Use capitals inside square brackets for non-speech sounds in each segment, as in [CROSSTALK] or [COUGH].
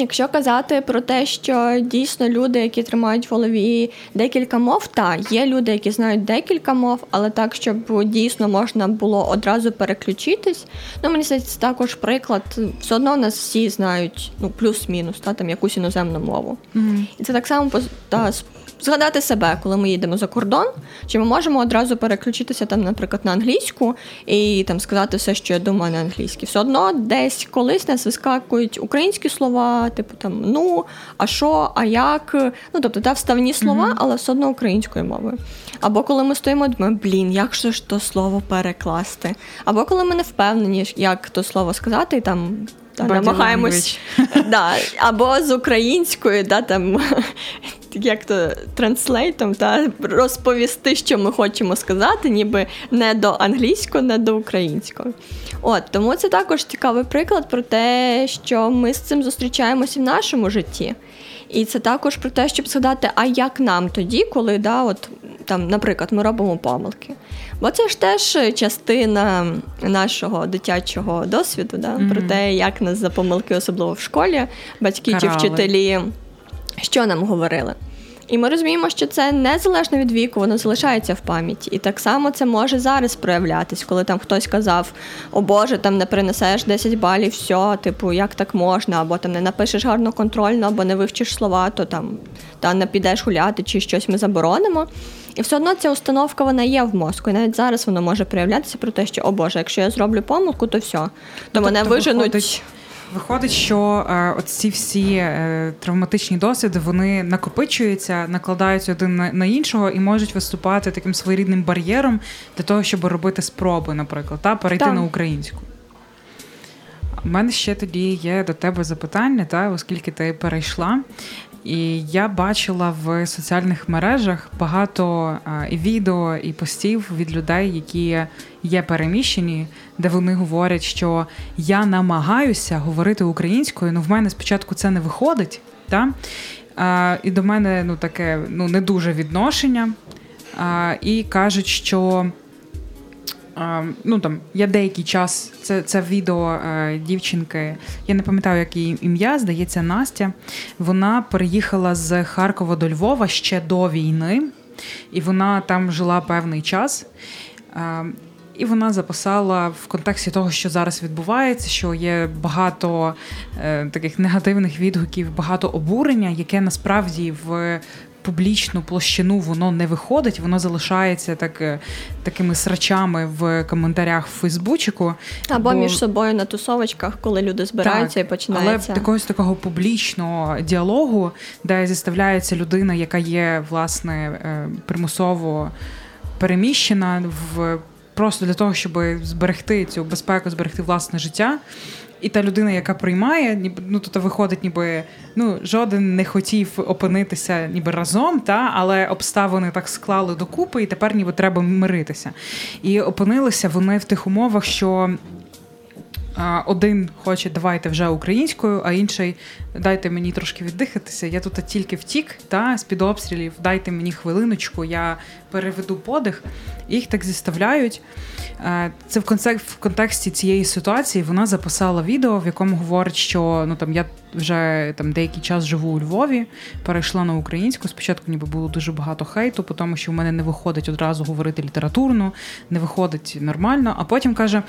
Якщо казати про те, що дійсно люди, які тримають в голові декілька мов, та є люди, які знають декілька мов, але так, щоб дійсно можна було одразу переключитись. Ну, мені здається, це також приклад. Все одно нас всі знають ну, плюс-мінус, та, там якусь іноземну мову. Mm-hmm. І це так само та, згадати себе, коли ми їдемо за кордон, чи ми можемо одразу переключитися там, наприклад, на англійську і там сказати все, що я думаю на англійській. Все одно десь колись нас вискакують українські слова, типу там ну, а що, а як. Ну тобто та вставні слова, mm-hmm. але все одно українською мовою. Або коли ми стоїмо, думаємо, блін, як же ж то слово перекласти? Або коли ми не впевнені, як то слово сказати, і там та, намагаємось да, або з українською, да, там, як то translate ом, та розповісти, що ми хочемо сказати, ніби не до англійського, не до українського. От тому це також цікавий приклад про те, що ми з цим зустрічаємося в нашому житті. І це також про те, щоб згадати, а як нам тоді, коли да, от там, наприклад, ми робимо помилки. Бо це ж теж частина нашого дитячого досвіду, да? Mm-hmm. про те, як нас за помилки, особливо в школі, батьки Карали. чи вчителі, що нам говорили. І ми розуміємо, що це незалежно від віку, воно залишається в пам'яті. І так само це може зараз проявлятись, коли там хтось казав: О Боже, там не принесеш 10 балів, все, типу, як так можна, або там не напишеш гарно контрольно, або не вивчиш слова, то там та не підеш гуляти, чи щось ми заборонимо. І все одно ця установка вона є в мозку. І навіть зараз воно може проявлятися про те, що о Боже, якщо я зроблю помилку, то все. То тобто мене виженуть. Виходить... Виходить, що е, от ці всі е, травматичні досвіди вони накопичуються, накладаються один на, на іншого і можуть виступати таким своєрідним бар'єром для того, щоб робити спроби, наприклад, та перейти так. на українську. У мене ще тоді є до тебе запитання, та, оскільки ти перейшла. І я бачила в соціальних мережах багато і відео і постів від людей, які є переміщені, де вони говорять, що я намагаюся говорити українською, ну в мене спочатку це не виходить. Та? І до мене ну, таке ну, не дуже відношення. І кажуть, що ну там я деякий час. Це це відео е, дівчинки. Я не пам'ятаю, як її ім'я, здається, Настя. Вона переїхала з Харкова до Львова ще до війни, і вона там жила певний час. Е, і вона записала в контексті того, що зараз відбувається, що є багато е, таких негативних відгуків, багато обурення, яке насправді в публічну площину воно не виходить, воно залишається так, е, такими срачами в коментарях в Фейсбучику. Або бо... між собою на тусовочках, коли люди збираються так, і починається. Але якогось такого публічного діалогу, де зіставляється людина, яка є власне е, примусово переміщена в. Просто для того, щоб зберегти цю безпеку, зберегти власне життя, і та людина, яка приймає, ніби ну тут виходить, ніби ну жоден не хотів опинитися ніби разом, та але обставини так склали докупи, і тепер ніби треба миритися. І опинилися вони в тих умовах, що один хоче, давайте вже українською, а інший дайте мені трошки віддихатися. Я тут тільки втік, та з під обстрілів, дайте мені хвилиночку, я переведу подих. Їх так зіставляють. Це в контексті цієї ситуації вона записала відео, в якому говорить, що ну там я вже там деякий час живу у Львові, перейшла на українську. Спочатку ніби було дуже багато хейту, тому що в мене не виходить одразу говорити літературно, не виходить нормально. А потім каже.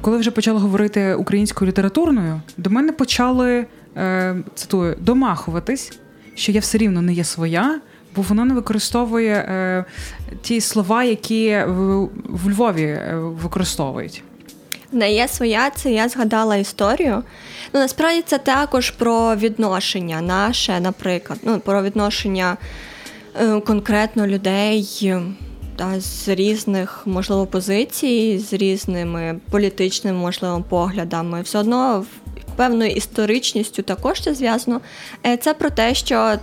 Коли вже почала говорити українською літературною, до мене почали е, цитую домахуватись, що я все рівно не є своя, бо вона не використовує е, ті слова, які в, в Львові е, використовують. Не є своя, це я згадала історію. Ну насправді це також про відношення наше, наприклад, ну про відношення е, конкретно людей та, з різних, можливо, позицій, з різними політичними, можливо, поглядами. Все одно певною історичністю також це зв'язано. Е, це про те, що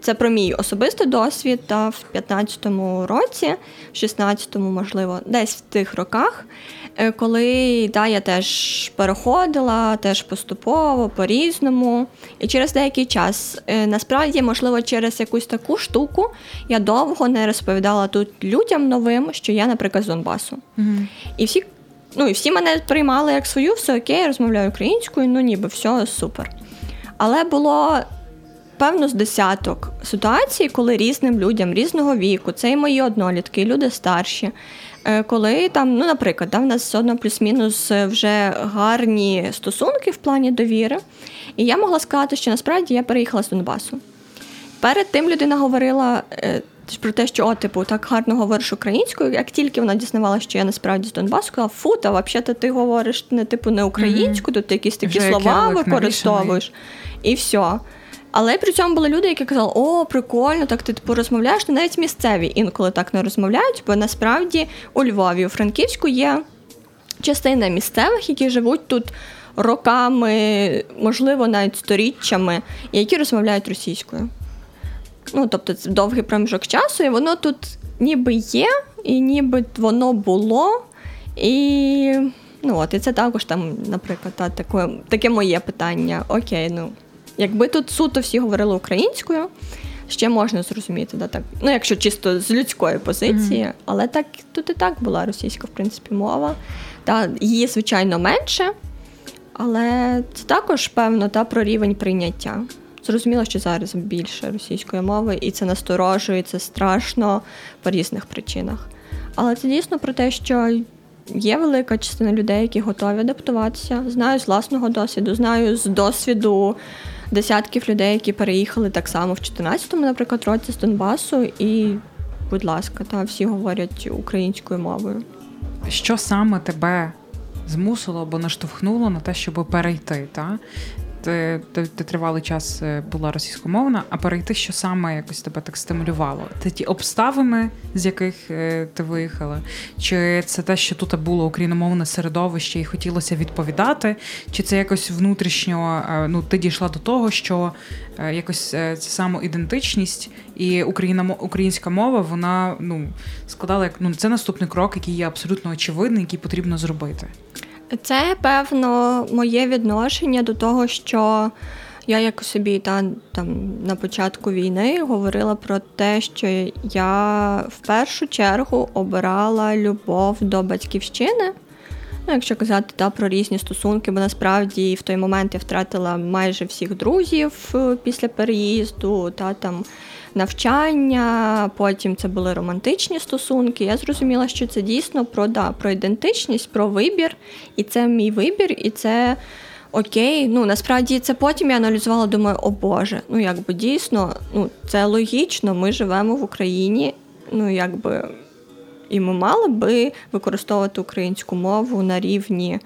це про мій особистий досвід та в 15-му році, в 16-му, можливо, десь в тих роках, коли да, я теж переходила, теж поступово, по-різному. І через деякий час, е, насправді, можливо, через якусь таку штуку я довго не розповідала тут людям новим, що я, наприклад, з Донбасу. Угу. І всі ну, і всі мене приймали як свою, все окей, я розмовляю українською, ну ніби все супер. Але було певно з десяток ситуацій, коли різним людям різного віку, це і мої однолітки, і люди старші. Е, коли там, ну, наприклад, да, в нас все одно плюс-мінус вже гарні стосунки в плані довіри, і я могла сказати, що насправді я переїхала з Донбасу. Перед тим людина говорила е, про те, що о, типу, так гарно говориш українською. Як тільки вона дізнавалася, що я насправді з Донбасу, сказала, фу, та взагалі ти говориш не типу не українську, mm-hmm. тут ти якісь такі Вже слова використовуєш і все. Але при цьому були люди, які казали, о, прикольно, так ти типу розмовляєш, ну навіть місцеві інколи так не розмовляють, бо насправді у Львові, у Франківську є частина місцевих, які живуть тут роками, можливо, навіть сторіччями, які розмовляють російською. Ну, тобто, це довгий проміжок часу, і воно тут ніби є, і ніби воно було. І ну от, і це також там, наприклад, та, таке, таке моє питання. Окей, ну якби тут суто всі говорили українською, ще можна зрозуміти, да, так. Ну, якщо чисто з людської позиції, mm-hmm. але так тут і так була російська, в принципі, мова. Та, Її, звичайно, менше, але це також певно та, про рівень прийняття. Зрозуміло, що зараз більше російської мови, і це насторожує, це страшно по різних причинах. Але це дійсно про те, що є велика частина людей, які готові адаптуватися. Знаю з власного досвіду, знаю з досвіду десятків людей, які переїхали так само в 14-му, наприклад, році з Донбасу, і, будь ласка, та всі говорять українською мовою. Що саме тебе змусило або наштовхнуло на те, щоб перейти? Та? Тривалий час е, була російськомовна, а перейти, що саме якось тебе так стимулювало? Це ті обставини, з яких е, ти виїхала? Чи це те, що тут було україномовне середовище і хотілося відповідати? Чи це якось внутрішньо е, ну, ти дійшла до того, що якось ця самоідентичність і українська мова вона ну, складала як ну, це наступний крок, який є абсолютно очевидний, який потрібно зробити? Це певно моє відношення до того, що я як собі та, там на початку війни говорила про те, що я в першу чергу обирала любов до батьківщини. Ну, Якщо казати та, про різні стосунки, бо насправді в той момент я втратила майже всіх друзів е, після переїзду, та там навчання, потім це були романтичні стосунки. Я зрозуміла, що це дійсно про да, про ідентичність, про вибір, і це мій вибір, і це. Окей, ну насправді це потім я аналізувала, думаю, о Боже, ну якби дійсно, ну це логічно, ми живемо в Україні, ну якби і ми мали би використовувати українську мову на рівні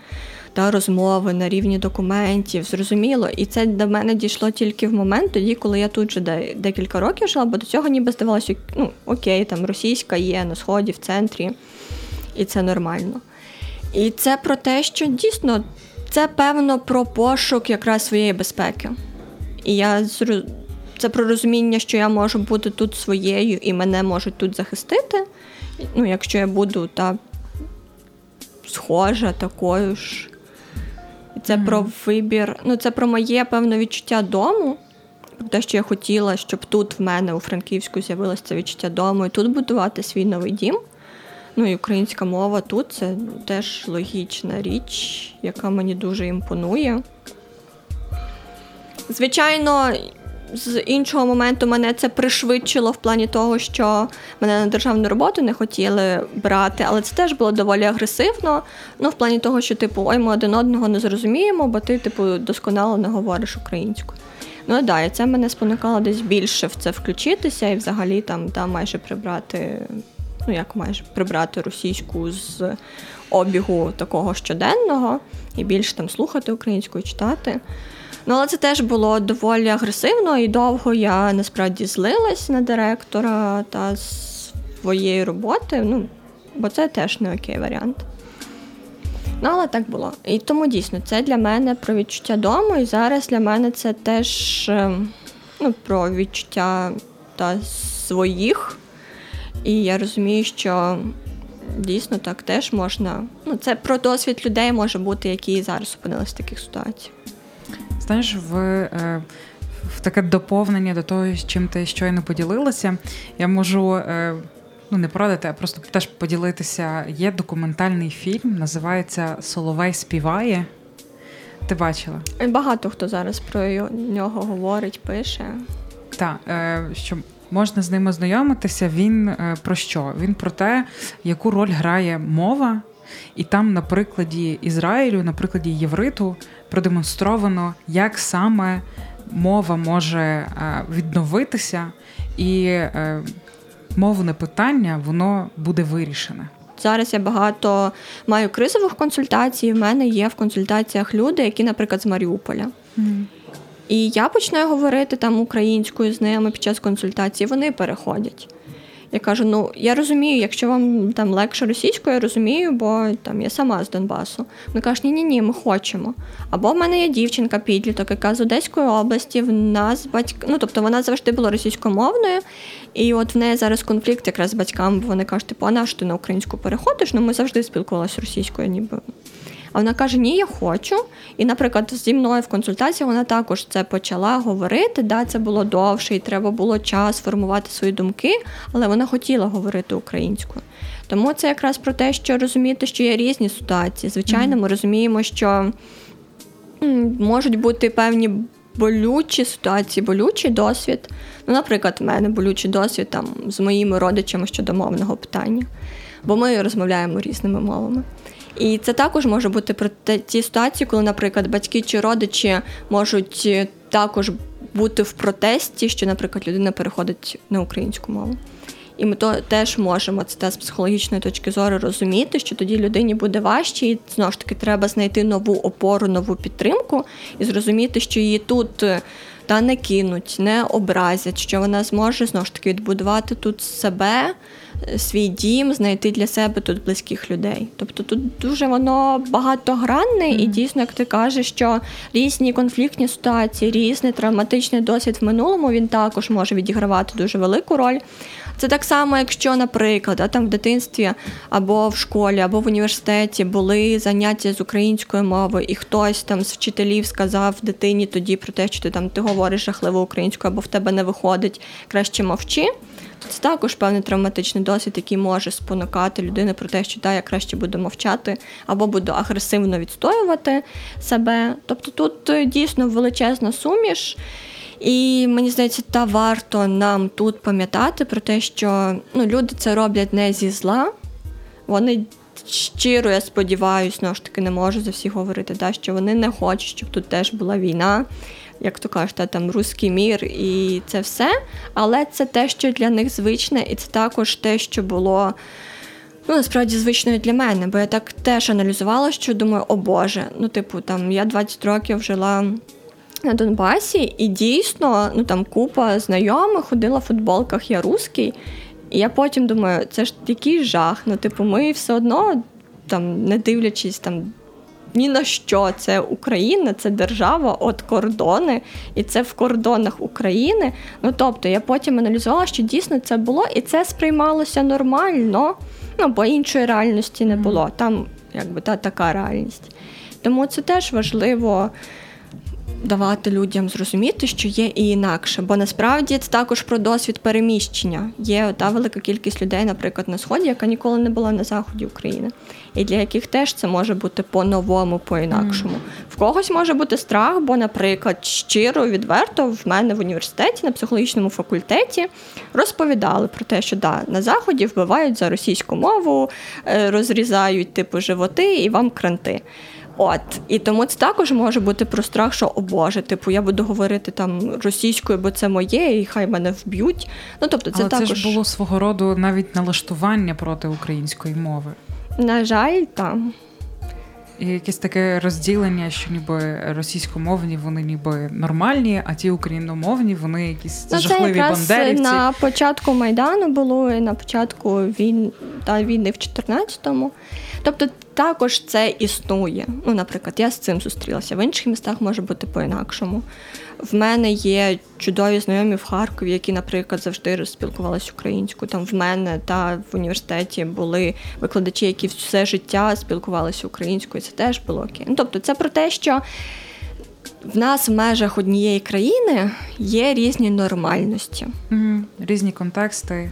та розмови, на рівні документів. Зрозуміло. І це до мене дійшло тільки в момент, тоді, коли я тут вже декілька років жила, бо до цього ніби здавалося, ну окей, там російська є на сході, в центрі, і це нормально. І це про те, що дійсно це певно про пошук якраз своєї безпеки. І я це про розуміння, що я можу бути тут своєю і мене можуть тут захистити ну, якщо я буду та схожа такою ж. Це mm-hmm. про вибір, ну це про моє певне відчуття дому, про те, що я хотіла, щоб тут в мене у Франківську з'явилося це відчуття дому і тут будувати свій новий дім. Ну і українська мова тут це теж логічна річ, яка мені дуже імпонує. Звичайно, з іншого моменту мене це пришвидшило в плані того, що мене на державну роботу не хотіли брати, але це теж було доволі агресивно. Ну, в плані того, що типу, ой, ми один одного не зрозуміємо, бо ти, типу, досконало не говориш українською. Ну да, і це мене спонукало десь більше в це включитися і взагалі там та майже прибрати, ну як майже прибрати російську з обігу такого щоденного і більше там слухати українською, читати. Ну, але це теж було доволі агресивно і довго я насправді злилась на директора та своєї роботи. Ну, бо це теж не окей варіант. Ну, але так було. І тому дійсно це для мене про відчуття дому, і зараз для мене це теж ем, ну, про відчуття та своїх. І я розумію, що дійсно так теж можна. Ну, це про досвід людей може бути, які зараз опинилися в таких ситуаціях. Знаєш, в е, в таке доповнення до того, з чим ти щойно поділилася, я можу е, ну не порадити, а просто теж поділитися. Є документальний фільм, називається Соловей співає. Ти бачила? Багато хто зараз про нього говорить, пише. Так, е, що можна з ним ознайомитися. Він е, про що? Він про те, яку роль грає мова, і там, на прикладі Ізраїлю, на прикладі Євриту, продемонстровано, як саме мова може е, відновитися, і мовне питання воно буде вирішене. Зараз я багато маю кризових консультацій. В мене є в консультаціях люди, які, наприклад, з Маріуполя. Mm. І я починаю говорити там українською з ними під час консультації, вони переходять. Я кажу: ну я розумію, якщо вам там легше російською, я розумію, бо там я сама з Донбасу. Вони кажуть, ні, ні, ні, ми хочемо. Або в мене є дівчинка підліток, яка з Одеської області, в нас батька, ну тобто вона завжди була російськомовною, і от в неї зараз конфлікт якраз з батьками, бо вони кажуть, типу, а на що ти на українську переходиш? Ну ми завжди спілкувалися російською, ніби. А вона каже: Ні, я хочу. І, наприклад, зі мною в консультації вона також це почала говорити. Да, Це було довше, і треба було час формувати свої думки, але вона хотіла говорити українською. Тому це якраз про те, що розуміти, що є різні ситуації. Звичайно, ми розуміємо, що можуть бути певні. Болючі ситуації, болючий досвід. Ну, наприклад, в мене болючий досвід там з моїми родичами щодо мовного питання, бо ми розмовляємо різними мовами. І це також може бути про ті ситуації, коли, наприклад, батьки чи родичі можуть е, також бути в протесті, що, наприклад, людина переходить на українську мову. І ми то теж можемо це те з психологічної точки зору розуміти, що тоді людині буде важче, і знову ж таки треба знайти нову опору, нову підтримку і зрозуміти, що її тут е, та не кинуть, не образять, що вона зможе знову ж таки відбудувати тут себе свій дім, знайти для себе тут близьких людей. Тобто тут дуже воно багатогранне, mm-hmm. і дійсно, як ти кажеш, що різні конфліктні ситуації, різний травматичний досвід в минулому він також може відігравати дуже велику роль. Це так само, якщо, наприклад, а, там в дитинстві або в школі, або в університеті були заняття з українською мовою, і хтось там з вчителів сказав дитині тоді про те, що ти там ти говориш жахливо українською, або в тебе не виходить, краще мовчи. Це також певний травматичний досвід, який може спонукати людину про те, що да, я краще буду мовчати або буду агресивно відстоювати себе. Тобто тут е, дійсно величезна суміш. І мені здається, та варто нам тут пам'ятати про те, що ну, люди це роблять не зі зла. Вони щиро, я сподіваюся, знову ж таки не можу за всіх говорити, да, що вони не хочуть, щоб тут теж була війна як то кажуть, там руський мір і це все. Але це те, що для них звичне, і це також те, що було. Ну, насправді звичною для мене, бо я так теж аналізувала, що думаю, о Боже, ну, типу, там я 20 років жила на Донбасі, і дійсно, ну там купа знайомих ходила в футболках Я русський. І я потім думаю, це ж який жах. Ну, типу, ми все одно, там, не дивлячись там ні на що. Це Україна, це держава, от кордони, і це в кордонах України. Ну тобто я потім аналізувала, що дійсно це було, і це сприймалося нормально, ну бо іншої реальності не було. Там якби та така реальність. Тому це теж важливо давати людям зрозуміти, що є і інакше. Бо насправді це також про досвід переміщення. Є та велика кількість людей, наприклад, на сході, яка ніколи не була на заході України, і для яких теж це може бути по-новому, по-інакшому. Mm. В когось може бути страх, бо, наприклад, щиро відверто в мене в університеті на психологічному факультеті розповідали про те, що да, на заході вбивають за російську мову, е, розрізають типу животи і вам кранти. От і тому це також може бути про страх, що о Боже, типу, я буду говорити там російською, бо це моє, і хай мене вб'ють. Ну тобто, це Але також це ж було свого роду навіть налаштування проти української мови. На жаль, так. І якесь таке розділення, що ніби російськомовні вони ніби нормальні, а ті україномовні вони якісь ну, жахливі це якраз бандерівці. на початку майдану було і на початку війн та війни в 14-му. Тобто також це існує. Ну, наприклад, я з цим зустрілася. В інших містах може бути по-інакшому. В мене є чудові знайомі в Харкові, які, наприклад, завжди спілкувалися українською. Там в мене та в університеті були викладачі, які все життя спілкувалися українською. Це теж було окей. Ну, тобто, це про те, що. В нас в межах однієї країни є різні нормальності, Угу. різні контексти.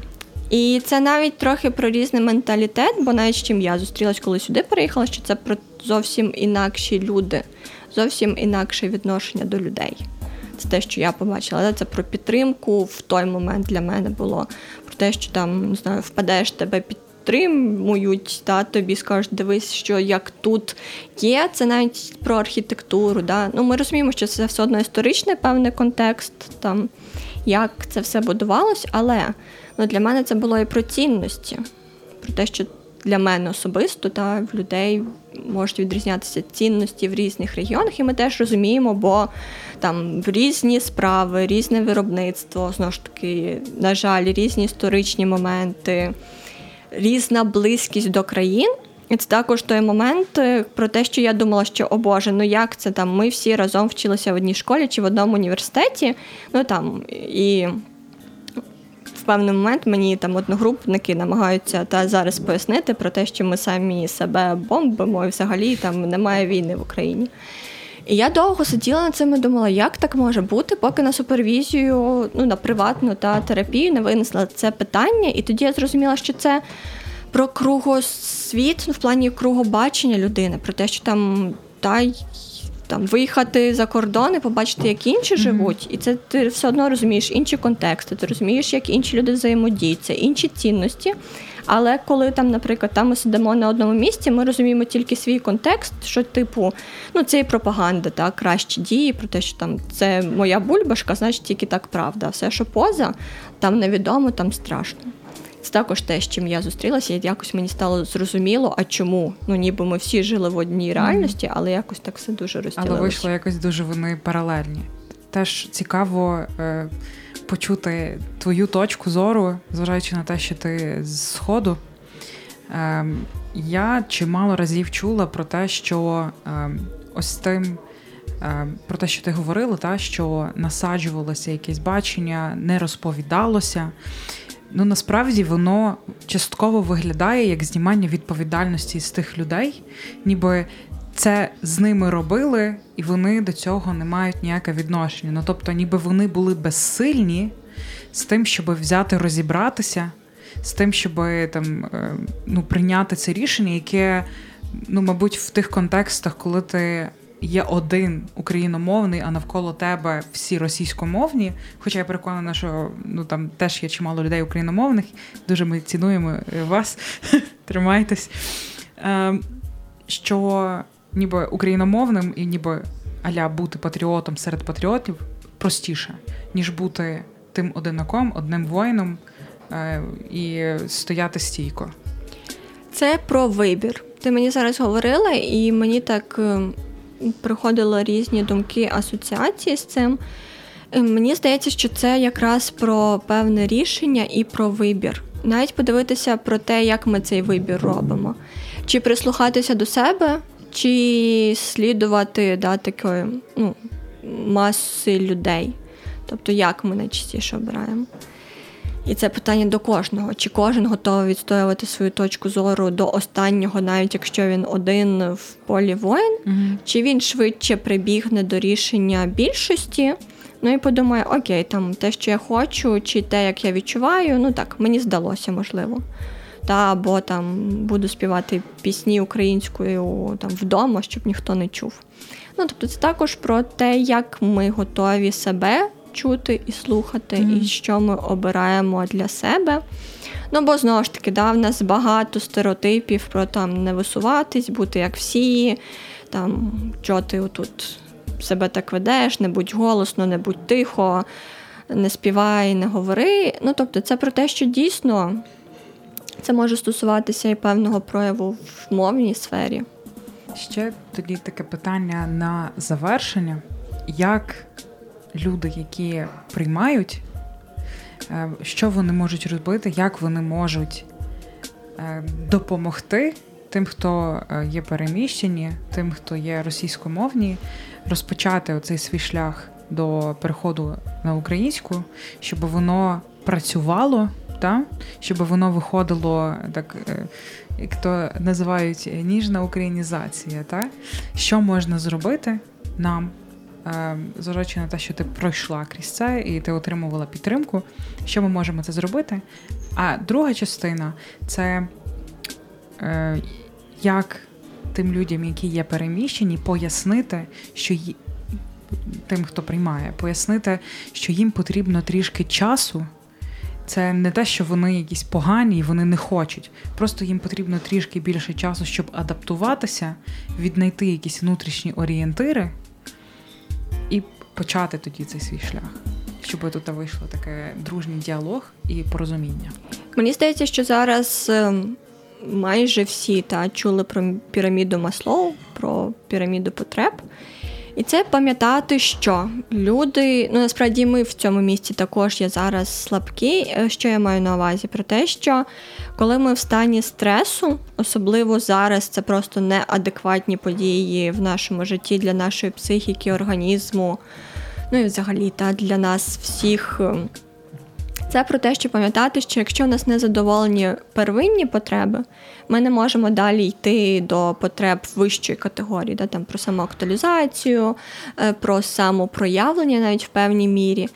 І це навіть трохи про різний менталітет, бо навіть з чим я зустрілась, коли сюди переїхала, що це про зовсім інакші люди зовсім інакше відношення до людей. Це те, що я побачила. Але це про підтримку в той момент для мене було. Про те, що там не знаю, впадеш тебе підтримують, та тобі скажуть, дивись, що як тут є. Це навіть про архітектуру. Да? Ну, Ми розуміємо, що це все одно історичний певний контекст, там як це все будувалось, але ну, для мене це було і про цінності, про те, що для мене особисто та в людей можуть відрізнятися цінності в різних регіонах, і ми теж розуміємо, бо там в різні справи, різне виробництво, знову ж таки, на жаль, різні історичні моменти, різна близькість до країн. І це також той момент е, про те, що я думала, що о Боже, ну як це там? Ми всі разом вчилися в одній школі чи в одному університеті. Ну там і певний момент мені там одногрупники намагаються та зараз пояснити про те, що ми самі себе бомбимо і взагалі там немає війни в Україні. І я довго сиділа над цим і думала, як так може бути, поки на супервізію, ну на приватну та терапію не винесла це питання. І тоді я зрозуміла, що це про кругосвіт ну, в плані кругобачення людини, про те, що там та там виїхати за кордон і побачити, як інші живуть, і це ти все одно розумієш інші контексти, ти розумієш, як інші люди взаємодіють, це інші цінності. Але коли там, наприклад, там ми сидимо на одному місці, ми розуміємо тільки свій контекст, що, типу, ну це і пропаганда, так, кращі дії, про те, що там це моя бульбашка, значить тільки так правда. Все, що поза, там невідомо, там страшно. Також те, з чим я зустрілася, і якось мені стало зрозуміло, а чому? Ну ніби ми всі жили в одній реальності, але якось так все дуже розділилося. Але вийшло якось дуже вони паралельні. Теж цікаво е, почути твою точку зору, зважаючи на те, що ти з сходу. Е, я чимало разів чула про те, що е, ось тим. Е, про те, що ти говорила, та що насаджувалося якесь бачення, не розповідалося ну насправді воно частково виглядає як знімання відповідальності з тих людей, ніби це з ними робили, і вони до цього не мають ніяке відношення. Ну тобто, ніби вони були безсильні з тим, щоб взяти розібратися, з тим, щоб там е, ну, прийняти це рішення, яке, ну, мабуть, в тих контекстах, коли ти є один україномовний, а навколо тебе всі російськомовні. Хоча я переконана, що ну там теж є чимало людей україномовних. Дуже ми цінуємо е, вас, [LAUGHS] тримайтесь. Е, що ніби україномовним і ніби аля бути патріотом серед патріотів простіше, ніж бути тим одинаком, одним воїном е, і стояти стійко. Це про вибір. Ти мені зараз говорила, і мені так приходили різні думки, асоціації з цим. Е, мені здається, що це якраз про певне рішення і про вибір. Навіть подивитися про те, як ми цей вибір робимо. Чи прислухатися до себе, чи слідувати да, такої ну, маси людей. Тобто, як ми найчастіше обираємо. І це питання до кожного. Чи кожен готовий відстоювати свою точку зору до останнього, навіть якщо він один в полі воїн, mm чи він швидше прибігне до рішення більшості? Ну і подумає, окей, там те, що я хочу, чи те, як я відчуваю, ну так, мені здалося, можливо. Та або там буду співати пісні українською там вдома, щоб ніхто не чув. Ну тобто, це також про те, як ми готові себе чути і слухати, mm. і що ми обираємо для себе. Ну, бо знову ж таки, да, в нас багато стереотипів про там не висуватись, бути як всі, там, що ти отут себе так ведеш, не будь голосно, не будь тихо, не співай, не говори. Ну, тобто, це про те, що дійсно це може стосуватися і певного прояву в мовній сфері. Ще тоді таке питання на завершення. Як люди, які приймають, е, що вони можуть робити, як вони можуть е, допомогти тим, хто е, є переміщені, тим, хто є російськомовні, розпочати оцей свій шлях до переходу на українську, щоб воно працювало, та? щоб воно виходило так. Як то називають ніжна українізація, та? що можна зробити нам зважаючи на те, що ти пройшла крізь це і ти отримувала підтримку, що ми можемо це зробити. А друга частина це е, як тим людям, які є переміщені, пояснити, що тим, хто приймає, пояснити, що їм потрібно трішки часу. Це не те, що вони якісь погані і вони не хочуть. Просто їм потрібно трішки більше часу, щоб адаптуватися, віднайти якісь внутрішні орієнтири почати тоді цей свій шлях, щоб тут вийшло таке дружній діалог і порозуміння. Мені здається, що зараз ем, майже всі та чули про піраміду Маслоу, про піраміду потреб. І це пам'ятати, що люди, ну насправді ми в цьому місці також є зараз слабкі. Е, що я маю на увазі? Про те, що коли ми в стані стресу, особливо зараз це просто неадекватні події в нашому житті для нашої психіки, організму, ну і взагалі та для нас всіх. Це про те, що пам'ятати, що якщо в нас не задоволені первинні потреби, ми не можемо далі йти до потреб вищої категорії, да, там про самоактуалізацію, е, про самопроявлення навіть в певній мірі.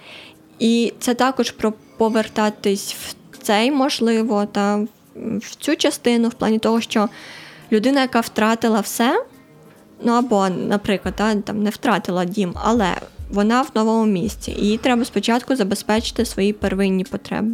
І це також про повертатись в цей можливо, та в цю частину, в плані того, що людина, яка втратила все, ну або, наприклад, та, там не втратила дім, але вона в новому місці. І їй треба спочатку забезпечити свої первинні потреби.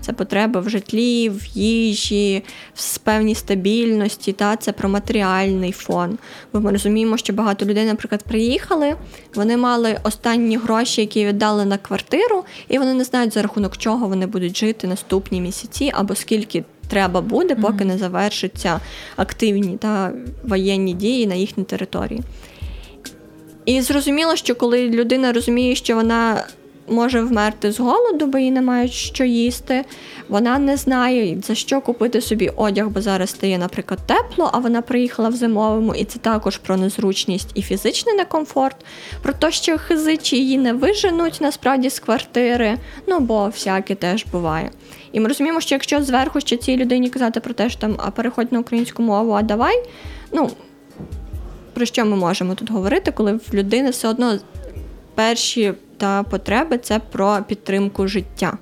Це потреби в житлі, в їжі, в певній стабільності, та це про матеріальний фон. Бо ми розуміємо, що багато людей, наприклад, приїхали, вони мали останні гроші, які віддали на квартиру, і вони не знають, за рахунок чого вони будуть жити наступні місяці або скільки. Треба буде, поки не завершаться активні та воєнні дії на їхній території. І зрозуміло, що коли людина розуміє, що вона може вмерти з голоду, бо їй немає що їсти, вона не знає, за що купити собі одяг, бо зараз стає, наприклад, тепло, а вона приїхала в зимовому, і це також про незручність і фізичний некомфорт, про те, що хизичі її не виженуть насправді з квартири, ну бо всяке теж буває. І ми розуміємо, що якщо зверху ще цій людині казати про те, що там а переходь на українську мову, а давай, ну про що ми можемо тут говорити, коли в людини все одно перші та потреби це про підтримку життя.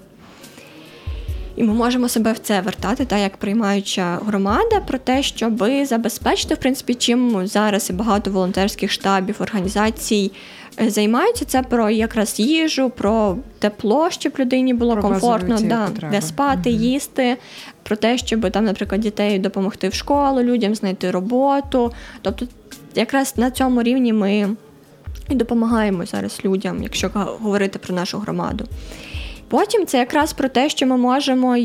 І ми можемо себе в це вертати, так як приймаюча громада, про те, щоб забезпечити, в принципі, чим зараз і багато волонтерських штабів, організацій е, займаються. Це про якраз їжу, про тепло, щоб людині було про комфортно да, де спати, угу. їсти, про те, щоб там, наприклад, дітей допомогти в школу, людям знайти роботу. Тобто якраз на цьому рівні ми і допомагаємо зараз людям, якщо говорити про нашу громаду. Потім це якраз про те, що ми можемо.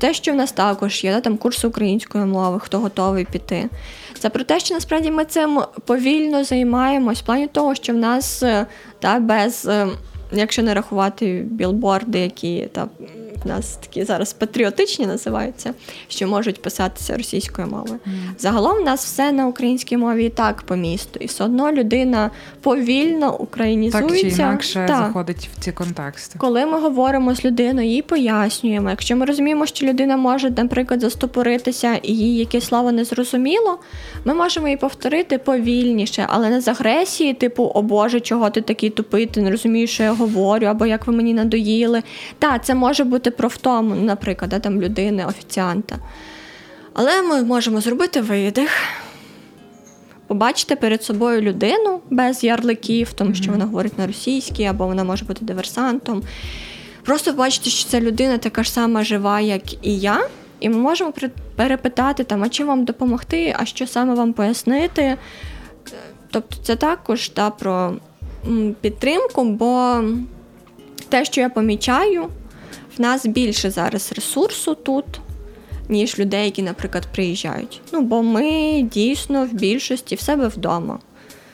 Те, що в нас також є, да, там курси української мови, хто готовий піти. Це про те, що насправді ми цим повільно займаємось в плані того, що в нас та, без, е, якщо не рахувати білборди, які та, в нас такі зараз патріотичні називаються, що можуть писатися російською мовою. Mm. Загалом в нас все на українській мові і так по місту, і все одно людина повільно українізується. Так чи інакше так. заходить в ці контексти. Коли ми говоримо з людиною, їй пояснюємо. Якщо ми розуміємо, що людина може, наприклад, застопоритися і їй якесь слово не зрозуміло, ми можемо її повторити повільніше, але не з агресії, типу, о Боже, чого ти такий тупий, ти не розумієш, що я говорю, або як ви мені надоїли. Так, це може бути говорити про втому, наприклад, да, там людини, офіціанта. Але ми можемо зробити видих, побачити перед собою людину без ярликів, тому що вона говорить на російській, або вона може бути диверсантом. Просто побачити, що ця людина така ж сама жива, як і я, і ми можемо перепитати, там, а чим вам допомогти, а що саме вам пояснити. Тобто це також та, про підтримку, бо те, що я помічаю, в нас більше зараз ресурсу тут, ніж людей, які, наприклад, приїжджають. Ну, бо ми дійсно в більшості в себе вдома.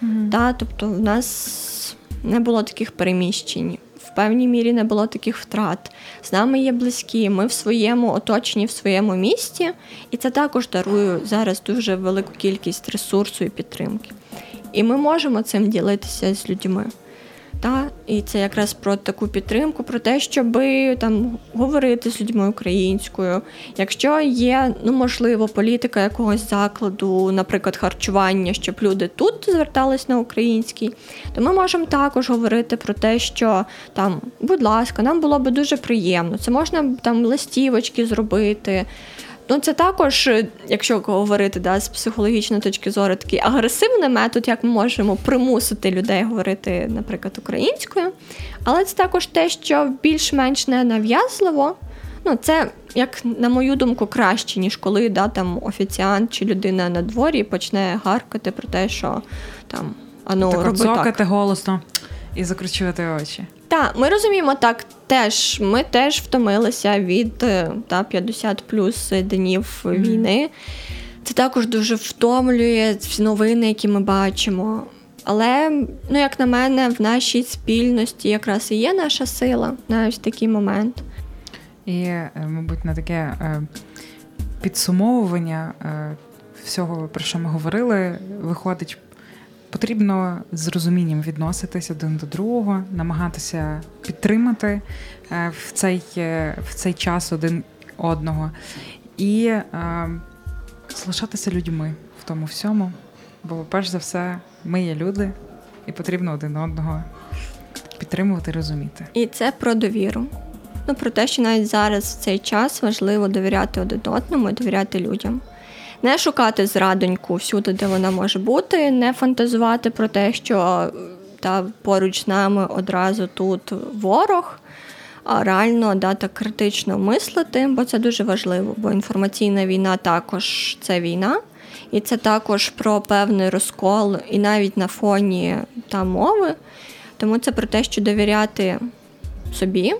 Mm-hmm. Та, Тобто, в нас не було таких переміщень. В певній мірі не було таких втрат. З нами є близькі, ми в своєму оточенні, в своєму місті, і це також дарує зараз дуже велику кількість ресурсу і підтримки. І ми можемо цим ділитися з людьми. Та? І це якраз про таку підтримку, про те, щоб там говорити з людьми українською. Якщо є, ну можливо, політика якогось закладу, наприклад, харчування, щоб люди тут звертались на український, то ми можемо також говорити про те, що там, будь ласка, нам було би дуже приємно. Це можна там листівочки зробити. Ну, це також, е, якщо говорити да, з психологічної точки зору, такий агресивний метод, як ми можемо примусити людей говорити, наприклад, українською. Але це також те, що більш-менш не нав'язливо. Ну, це, як на мою думку, краще, ніж коли да, там офіціант чи людина на дворі почне гаркати про те, що там ану, так, роби так. голосно і закручувати очі. Так, ми розуміємо так теж. Ми теж втомилися від е, та, 50 плюс днів Мгм. війни. Це також дуже втомлює всі новини, які ми бачимо. Але, ну, як на мене, в нашій спільності якраз і є наша сила на ось такий момент. І, е, мабуть, на таке е, підсумовування всього, про що ми говорили, виходить, потрібно з розумінням відноситись один до другого, намагатися підтримати е, в цей, е, в цей час один одного і е, залишатися людьми в тому всьому. Бо, перш за все, ми є люди, і потрібно один одного підтримувати, розуміти. І це про довіру. Ну, про те, що навіть зараз в цей час важливо довіряти один одному і довіряти людям. Не шукати зрадоньку всюди, де вона може бути, не фантазувати про те, що та, поруч з нами одразу тут ворог, а реально да, так критично мислити, бо це дуже важливо, бо інформаційна війна також це війна, і це також про певний розкол, і навіть на фоні та мови. Тому це про те, що довіряти собі,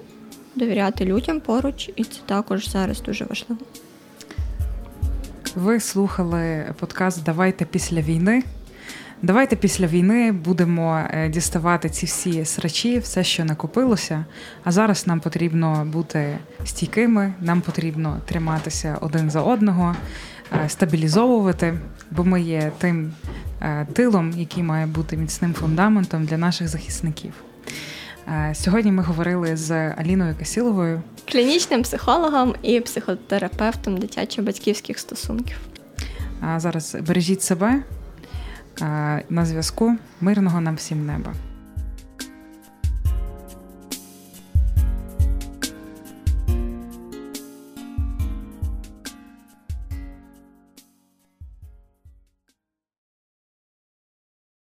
довіряти людям поруч, і це також зараз дуже важливо. Ви слухали подкаст Давайте після війни. Давайте після війни будемо е, діставати ці всі срачі, все, що накопилося. А зараз нам потрібно бути стійкими, нам потрібно триматися один за одного, е, стабілізовувати, бо ми є тим е, тилом, який має бути міцним фундаментом для наших захисників. Е, Сьогодні ми говорили з Аліною Касіловою. Клінічним психологом і психотерапевтом дитячо-батьківських стосунків. А зараз бережіть себе. На зв'язку. Мирного нам всім неба.